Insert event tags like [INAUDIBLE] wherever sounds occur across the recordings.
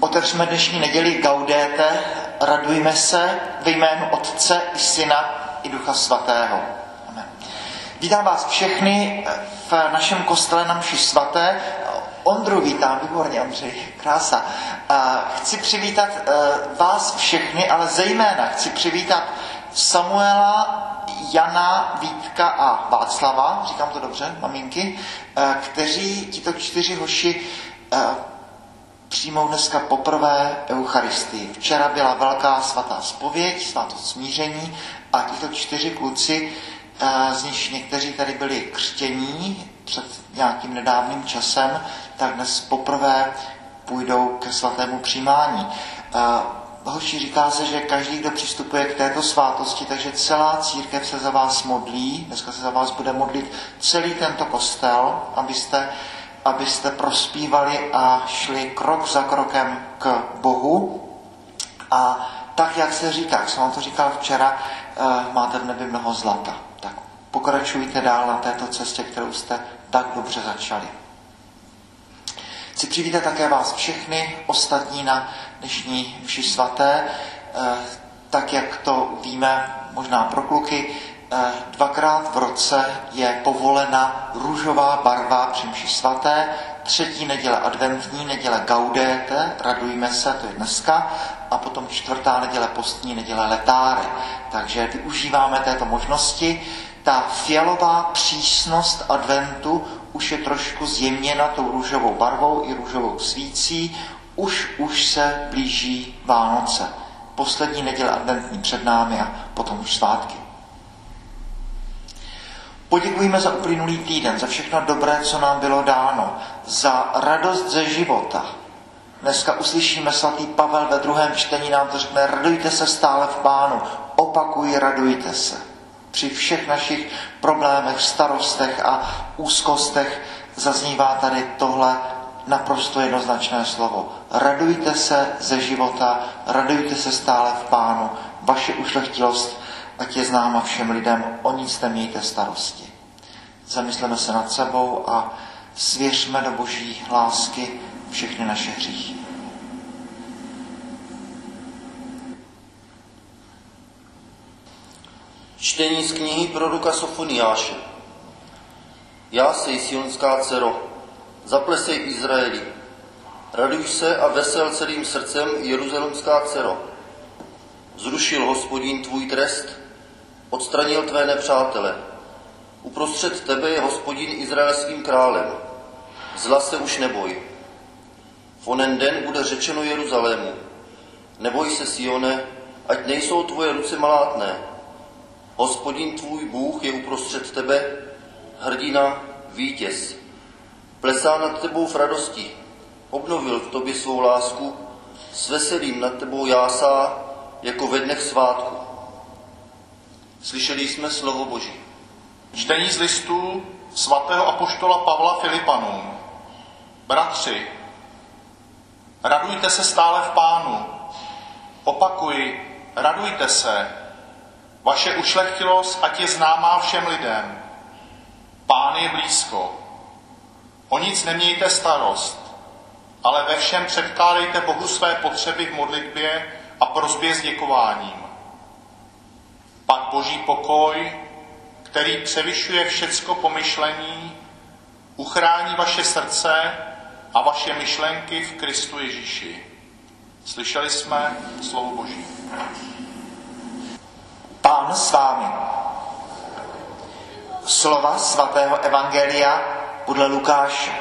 Otevřeme dnešní neděli Gaudete, radujme se ve jménu Otce i Syna i Ducha Svatého. Amen. Vítám vás všechny v našem kostele na mši svaté. Ondru vítám, výborně Ondřej, krása. Chci přivítat eh, vás všechny, ale zejména chci přivítat Samuela, Jana, Vítka a Václava, říkám to dobře, maminky, eh, kteří, tito čtyři hoši, eh, přijmou dneska poprvé Eucharistii. Včera byla velká svatá spověď, svátost smíření a tito čtyři kluci, eh, z nich někteří tady byli křtění před nějakým nedávným časem, tak dnes poprvé půjdou ke svatému přijímání. Hoši říká se, že každý, kdo přistupuje k této svátosti, takže celá církev se za vás modlí, dneska se za vás bude modlit celý tento kostel, abyste, abyste prospívali a šli krok za krokem k Bohu. A tak, jak se říká, jak jsem vám to říkal včera, eh, máte v nebi mnoho zlata. Tak pokračujte dál na této cestě, kterou jste tak dobře začali. Chci přivítat také vás všechny ostatní na dnešní vši svaté. Eh, tak, jak to víme, možná pro kluky, dvakrát v roce je povolena růžová barva při svaté. Třetí neděle adventní, neděle gaudete, radujme se, to je dneska, a potom čtvrtá neděle postní, neděle letáre. Takže využíváme této možnosti. Ta fialová přísnost adventu už je trošku zjemněna tou růžovou barvou i růžovou svící, už, už se blíží Vánoce. Poslední neděle adventní před námi a potom už svátky. Poděkujeme za uplynulý týden, za všechno dobré, co nám bylo dáno, za radost ze života. Dneska uslyšíme svatý Pavel ve druhém čtení nám to řekne, radujte se stále v pánu, opakuji, radujte se při všech našich problémech, starostech a úzkostech zaznívá tady tohle naprosto jednoznačné slovo. Radujte se ze života, radujte se stále v pánu. Vaše ušlechtilost, ať je známa všem lidem, o nic nemějte starosti. Zamysleme se nad sebou a svěřme do boží lásky všechny naše hříchy. Čtení z knihy proroka Sofoniáše. Já sej sionská dcero, zaplesej Izraeli. Raduj se a vesel celým srdcem, jeruzalemská dcero. Zrušil hospodin tvůj trest, odstranil tvé nepřátele. Uprostřed tebe je hospodin izraelským králem. Zla se už neboj. V onen den bude řečeno Jeruzalému. Neboj se, Sione, ať nejsou tvoje ruce malátné, Hospodin tvůj Bůh je uprostřed tebe, hrdina, vítěz. Plesá nad tebou v radosti, obnovil v tobě svou lásku, s veselým nad tebou jásá, jako ve dnech svátku. Slyšeli jsme slovo Boží. Čtení z listů svatého apoštola Pavla Filipanům. Bratři, radujte se stále v pánu. Opakuji, radujte se. Vaše ušlechtilost, ať je známá všem lidem. Pán je blízko. O nic nemějte starost, ale ve všem předkládejte Bohu své potřeby v modlitbě a prozbě s děkováním. Pak Boží pokoj, který převyšuje všecko pomyšlení, uchrání vaše srdce a vaše myšlenky v Kristu Ježíši. Slyšeli jsme slovo Boží. Pán s vámi. Slova svatého Evangelia podle Lukáše.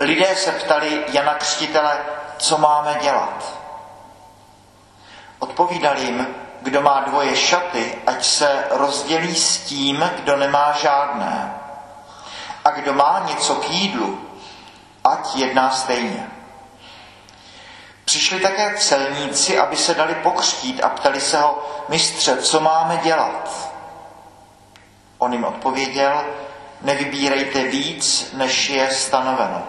Lidé se ptali Jana Křtitele, co máme dělat. Odpovídal jim, kdo má dvoje šaty, ať se rozdělí s tím, kdo nemá žádné. A kdo má něco k jídlu, ať jedná stejně. Přišli také celníci, aby se dali pokřtít a ptali se ho, mistře, co máme dělat? On jim odpověděl, nevybírejte víc, než je stanoveno.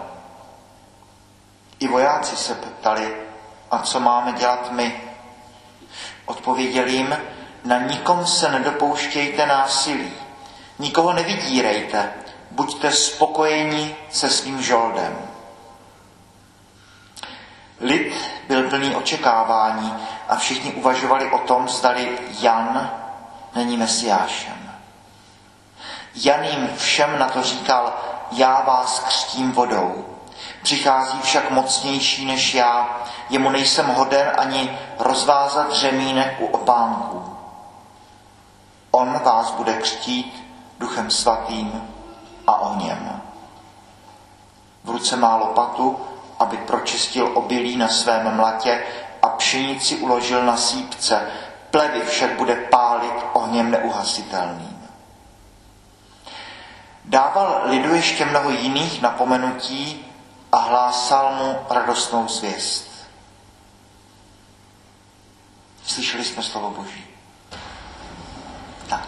I vojáci se ptali, a co máme dělat my? Odpověděl jim, na nikom se nedopouštějte násilí, nikoho nevydírejte, buďte spokojeni se svým žoldem. Lid byl plný očekávání a všichni uvažovali o tom, zdali Jan není mesiášem. Jan jim všem na to říkal, já vás křtím vodou. Přichází však mocnější než já, jemu nejsem hoden ani rozvázat řemínek u opánků. On vás bude křtít duchem svatým a ohněm. V ruce má lopatu, aby pročistil obilí na svém mlatě a pšenici uložil na sípce, plevy však bude pálit ohněm neuhasitelným. Dával lidu ještě mnoho jiných napomenutí a hlásal mu radostnou zvěst. Slyšeli jsme slovo Boží. Tak.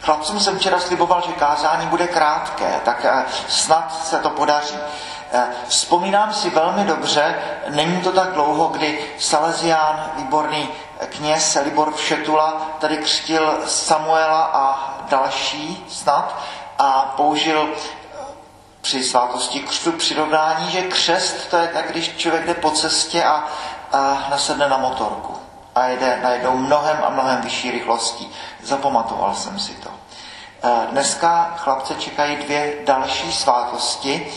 Chlapcům jsem včera sliboval, že kázání bude krátké, tak eh, snad se to podaří. Eh, vzpomínám si velmi dobře, není to tak dlouho, kdy Salesián, výborný kněz Libor Všetula, tady křtil Samuela a další snad a použil při svátosti křtu přirovnání, že křest to je tak, když člověk jde po cestě a, a nasedne na motorku a jede najednou mnohem a mnohem vyšší rychlostí. Zapamatoval jsem si to. Eh, dneska chlapce čekají dvě další svátosti.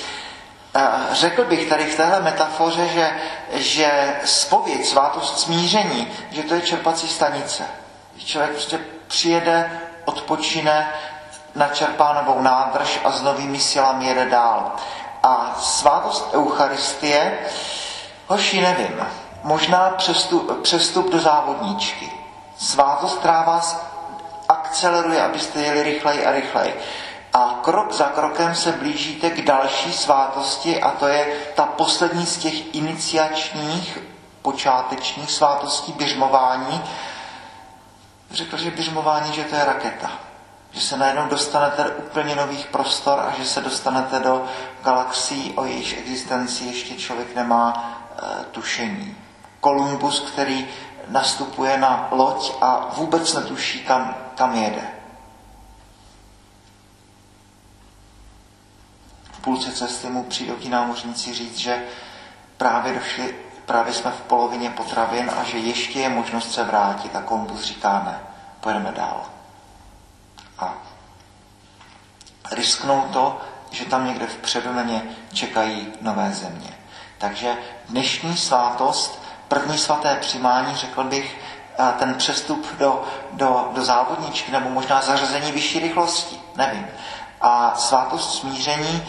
Eh, řekl bych tady v téhle metafoře, že, že spověď, svátost smíření, že to je čerpací stanice. Člověk prostě přijede, odpočine, načerpá novou nádrž a s novými silami jede dál. A svátost Eucharistie, hoši nevím, možná přestup, přestup do závodníčky. Svátost, která vás akceleruje, abyste jeli rychleji a rychleji. A krok za krokem se blížíte k další svátosti a to je ta poslední z těch iniciačních, počátečních svátostí běžmování. Řekl, že běžmování, že to je raketa. Že se najednou dostanete do úplně nových prostor a že se dostanete do galaxií, o jejíž existenci ještě člověk nemá e, tušení. Kolumbus, který nastupuje na loď a vůbec netuší, kam, kam jede. V půlce cesty mu přijdou ti námořníci říct, že právě, došli, právě jsme v polovině potravin a že ještě je možnost se vrátit. A Kolumbus říká ne, pojedeme dál. A risknou to, že tam někde vpředu na ně čekají nové země. Takže dnešní svátost první svaté přimání, řekl bych, ten přestup do, do, do závodničky nebo možná zařazení vyšší rychlosti, nevím. A svátost smíření,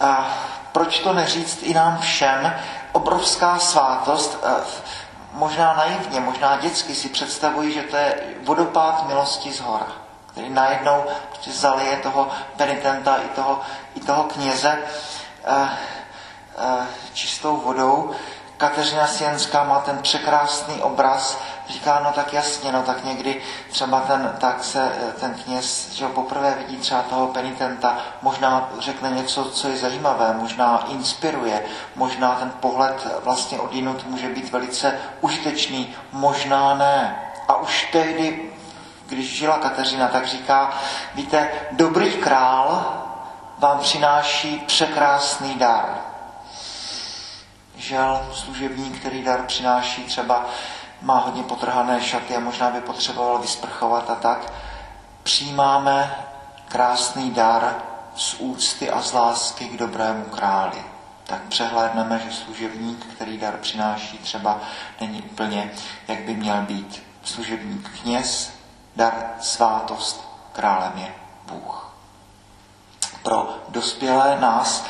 a proč to neříct i nám všem, obrovská svátost, možná naivně, možná dětsky si představují, že to je vodopád milosti z hora, který najednou zalije toho penitenta i toho, i toho kněze čistou vodou Kateřina Sienská má ten překrásný obraz, říká, no tak jasně, no tak někdy třeba ten, tak se ten kněz, že ho poprvé vidí třeba toho penitenta, možná řekne něco, co je zajímavé, možná inspiruje, možná ten pohled vlastně odinut může být velice užitečný, možná ne. A už tehdy, když žila Kateřina, tak říká, víte, dobrý král vám přináší překrásný dar žel služebník, který dar přináší, třeba má hodně potrhané šaty a možná by potřeboval vysprchovat a tak, přijímáme krásný dar z úcty a z lásky k dobrému králi. Tak přehlédneme, že služebník, který dar přináší, třeba není úplně, jak by měl být. Služebník kněz, dar svátost, králem je Bůh. Pro dospělé nás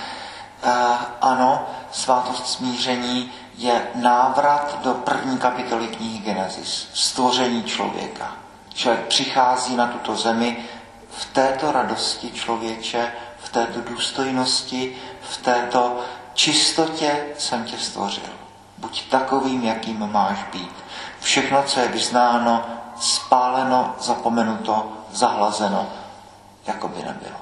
Eh, ano, svátost smíření je návrat do první kapitoly knihy Genesis, stvoření člověka. Člověk přichází na tuto zemi v této radosti člověče, v této důstojnosti, v této čistotě jsem tě stvořil. Buď takovým, jakým máš být. Všechno, co je vyznáno, spáleno, zapomenuto, zahlazeno, jako by nebylo.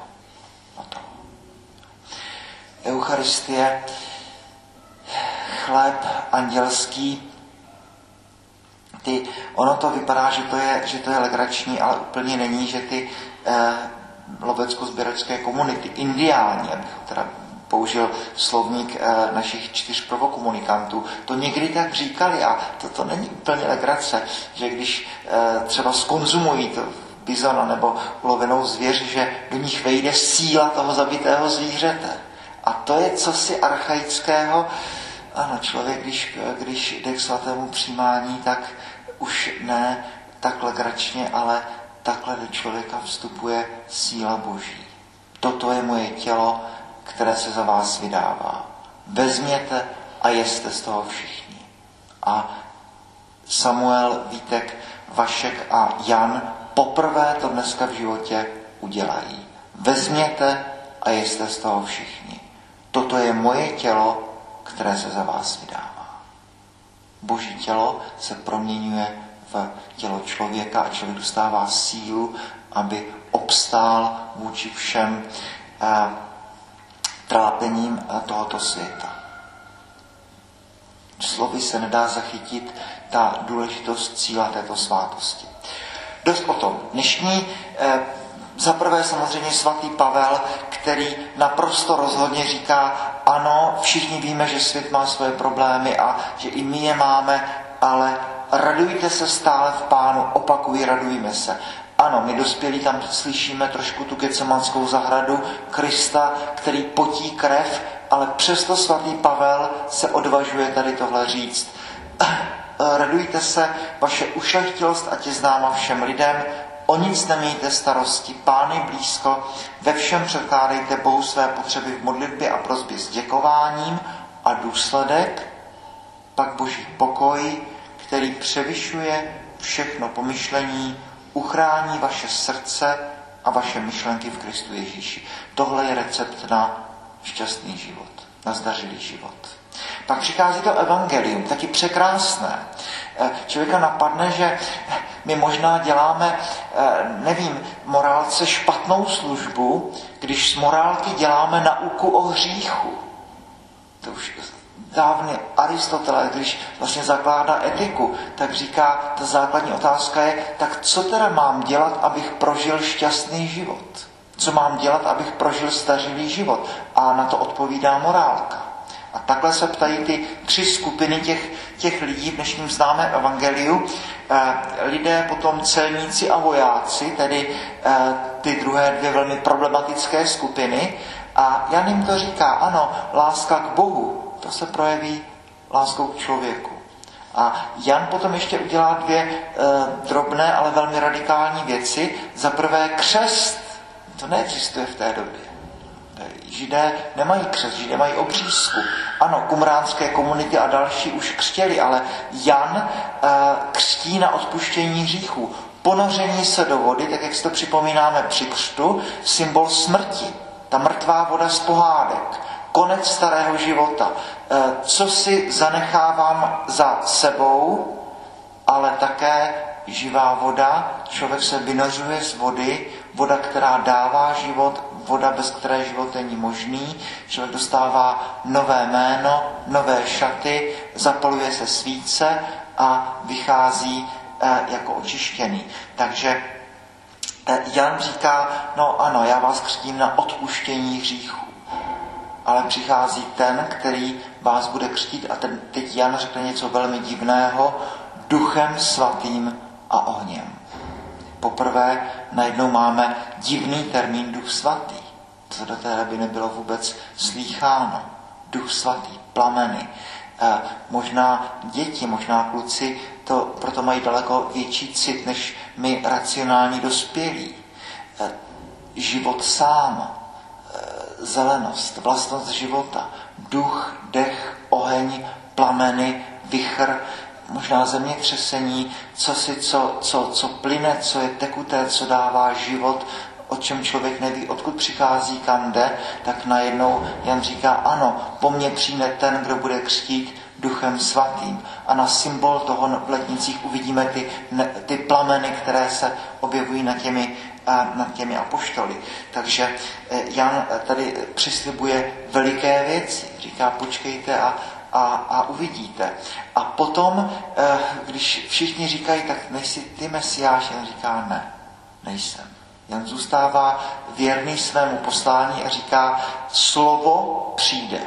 Eucharistie, chléb andělský, ty, ono to vypadá, že to je, že to je legrační, ale úplně není, že ty eh, lovecko-sběračské komunity, indiáni, abych teda použil slovník eh, našich čtyř prvokomunikantů, to někdy tak říkali a to, to není úplně legrace, že když eh, třeba skonzumují to bizona nebo ulovenou zvěř, že do nich vejde síla toho zabitého zvířete. A to je cosi archaického. Ano, člověk, když, když jde k svatému přijímání, tak už ne tak legračně, ale takhle do člověka vstupuje síla Boží. Toto je moje tělo, které se za vás vydává. Vezměte a jeste z toho všichni. A Samuel, Vítek, Vašek a Jan poprvé to dneska v životě udělají. Vezměte a jeste z toho všichni. Toto je moje tělo, které se za vás vydává. Boží tělo se proměňuje v tělo člověka a člověk dostává sílu, aby obstál vůči všem eh, trápením tohoto světa. Slovy se nedá zachytit ta důležitost cíla této svátosti. Dost o tom. Dnešní eh, samozřejmě svatý Pavel, který naprosto rozhodně říká, ano, všichni víme, že svět má svoje problémy a že i my je máme, ale radujte se stále v pánu, opakuji, radujme se. Ano, my dospělí tam slyšíme trošku tu kecemanskou zahradu Krista, který potí krev, ale přesto svatý Pavel se odvažuje tady tohle říct. [CLEARS THROAT] Radujte se, vaše ušlechtilost, ať je známa všem lidem, o nic nemějte starosti, pány blízko, ve všem předkládejte Bohu své potřeby v modlitbě a prozbě s děkováním a důsledek, pak boží pokoj, který převyšuje všechno pomyšlení, uchrání vaše srdce a vaše myšlenky v Kristu Ježíši. Tohle je recept na šťastný život, na zdařilý život. Pak přichází to evangelium, taky překrásné. Eh, člověka napadne, že my možná děláme, eh, nevím, morálce špatnou službu, když z morálky děláme nauku o hříchu. To už dávně Aristoteles, když vlastně zakládá etiku, tak říká, ta základní otázka je, tak co teda mám dělat, abych prožil šťastný život? Co mám dělat, abych prožil stařilý život? A na to odpovídá morálka. A takhle se ptají ty tři skupiny těch, těch lidí v dnešním známém evangeliu. Eh, lidé, potom celníci a vojáci, tedy eh, ty druhé dvě velmi problematické skupiny. A Jan jim to říká, ano, láska k Bohu, to se projeví láskou k člověku. A Jan potom ještě udělá dvě e, drobné, ale velmi radikální věci. Za prvé křest. To neexistuje v té době. Židé nemají křest, židé mají obřízku. Ano, kumránské komunity a další už křtěli, ale Jan e, křtí na odpuštění hříchů. Ponoření se do vody, tak jak si to připomínáme při křtu, symbol smrti. Ta mrtvá voda z pohádek konec starého života. Eh, co si zanechávám za sebou, ale také živá voda. Člověk se vynořuje z vody, voda, která dává život, voda, bez které život není možný. Člověk dostává nové jméno, nové šaty, zapaluje se svíce a vychází eh, jako očištěný. Takže eh, Jan říká, no ano, já vás křtím na odpuštění hříchu ale přichází ten, který vás bude křtít a ten, teď Jan řekne něco velmi divného, duchem svatým a ohněm. Poprvé najednou máme divný termín duch svatý. To do té doby nebylo vůbec slýcháno. Duch svatý, plameny. E, možná děti, možná kluci to proto mají daleko větší cit než my racionální dospělí. E, život sám, zelenost, vlastnost života, duch, dech, oheň, plameny, vichr, možná zemětřesení, co si, co, co, co plyne, co je tekuté, co dává život, o čem člověk neví, odkud přichází, kam jde, tak najednou Jan říká, ano, po mně přijde ten, kdo bude křtít duchem svatým. A na symbol toho v letnicích uvidíme ty, ty plameny, které se objevují na těmi nad těmi apoštoly. Takže eh, Jan tady přislibuje veliké věci. Říká, počkejte a, a, a uvidíte. A potom, eh, když všichni říkají, tak nejsi ty mesiáš, on říká, ne, nejsem. Jan zůstává věrný svému poslání a říká, slovo přijde.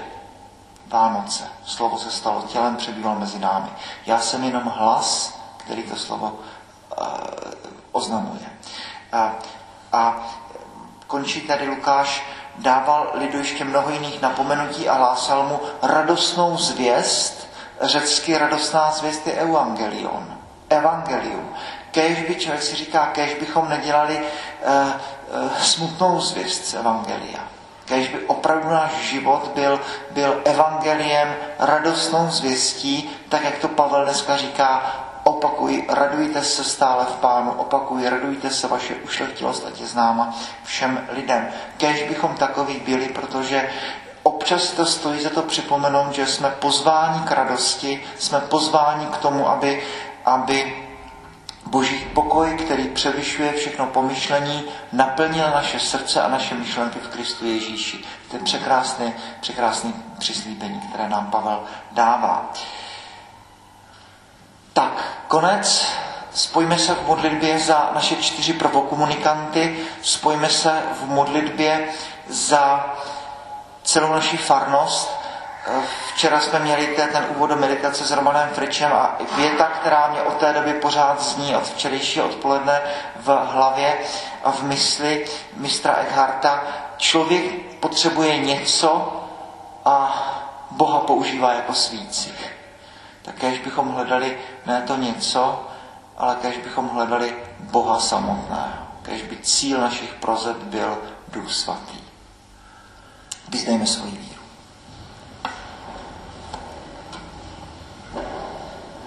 Vánoce. Slovo se stalo tělem, přebýval mezi námi. Já jsem jenom hlas, který to slovo uh, oznamuje. Uh, a končí tady Lukáš, dával lidu ještě mnoho jiných napomenutí a hlásal mu radostnou zvěst, řecky radostná zvěst je evangelion, evangelium. Kéž by, člověk si říká, kéž bychom nedělali uh, uh, smutnou zvěst z evangelia. Kéž by opravdu náš život byl, byl evangeliem, radostnou zvěstí, tak jak to Pavel dneska říká, opakuj, radujte se stále v pánu, opakuj, radujte se, vaše ušlechtilost, ať je známa všem lidem. Kéž bychom takový byli, protože občas to stojí za to připomenout, že jsme pozváni k radosti, jsme pozváni k tomu, aby, aby Boží pokoj, který převyšuje všechno pomyšlení, naplnil naše srdce a naše myšlenky v Kristu Ježíši. To je překrásné, překrásné přislíbení, které nám Pavel dává. Tak, konec. Spojíme se v modlitbě za naše čtyři prvokomunikanty, spojíme se v modlitbě za celou naši farnost. Včera jsme měli ten úvod do meditace s Romanem Fričem a věta, která mě od té doby pořád zní od včerejšího odpoledne v hlavě a v mysli mistra Eckharta. Člověk potřebuje něco a Boha používá jako svíci. Tak kež bychom hledali ne to něco, ale kež bychom hledali Boha samotného. Kež by cíl našich prozeb byl Duch Svatý. Vyznejme svoji víru.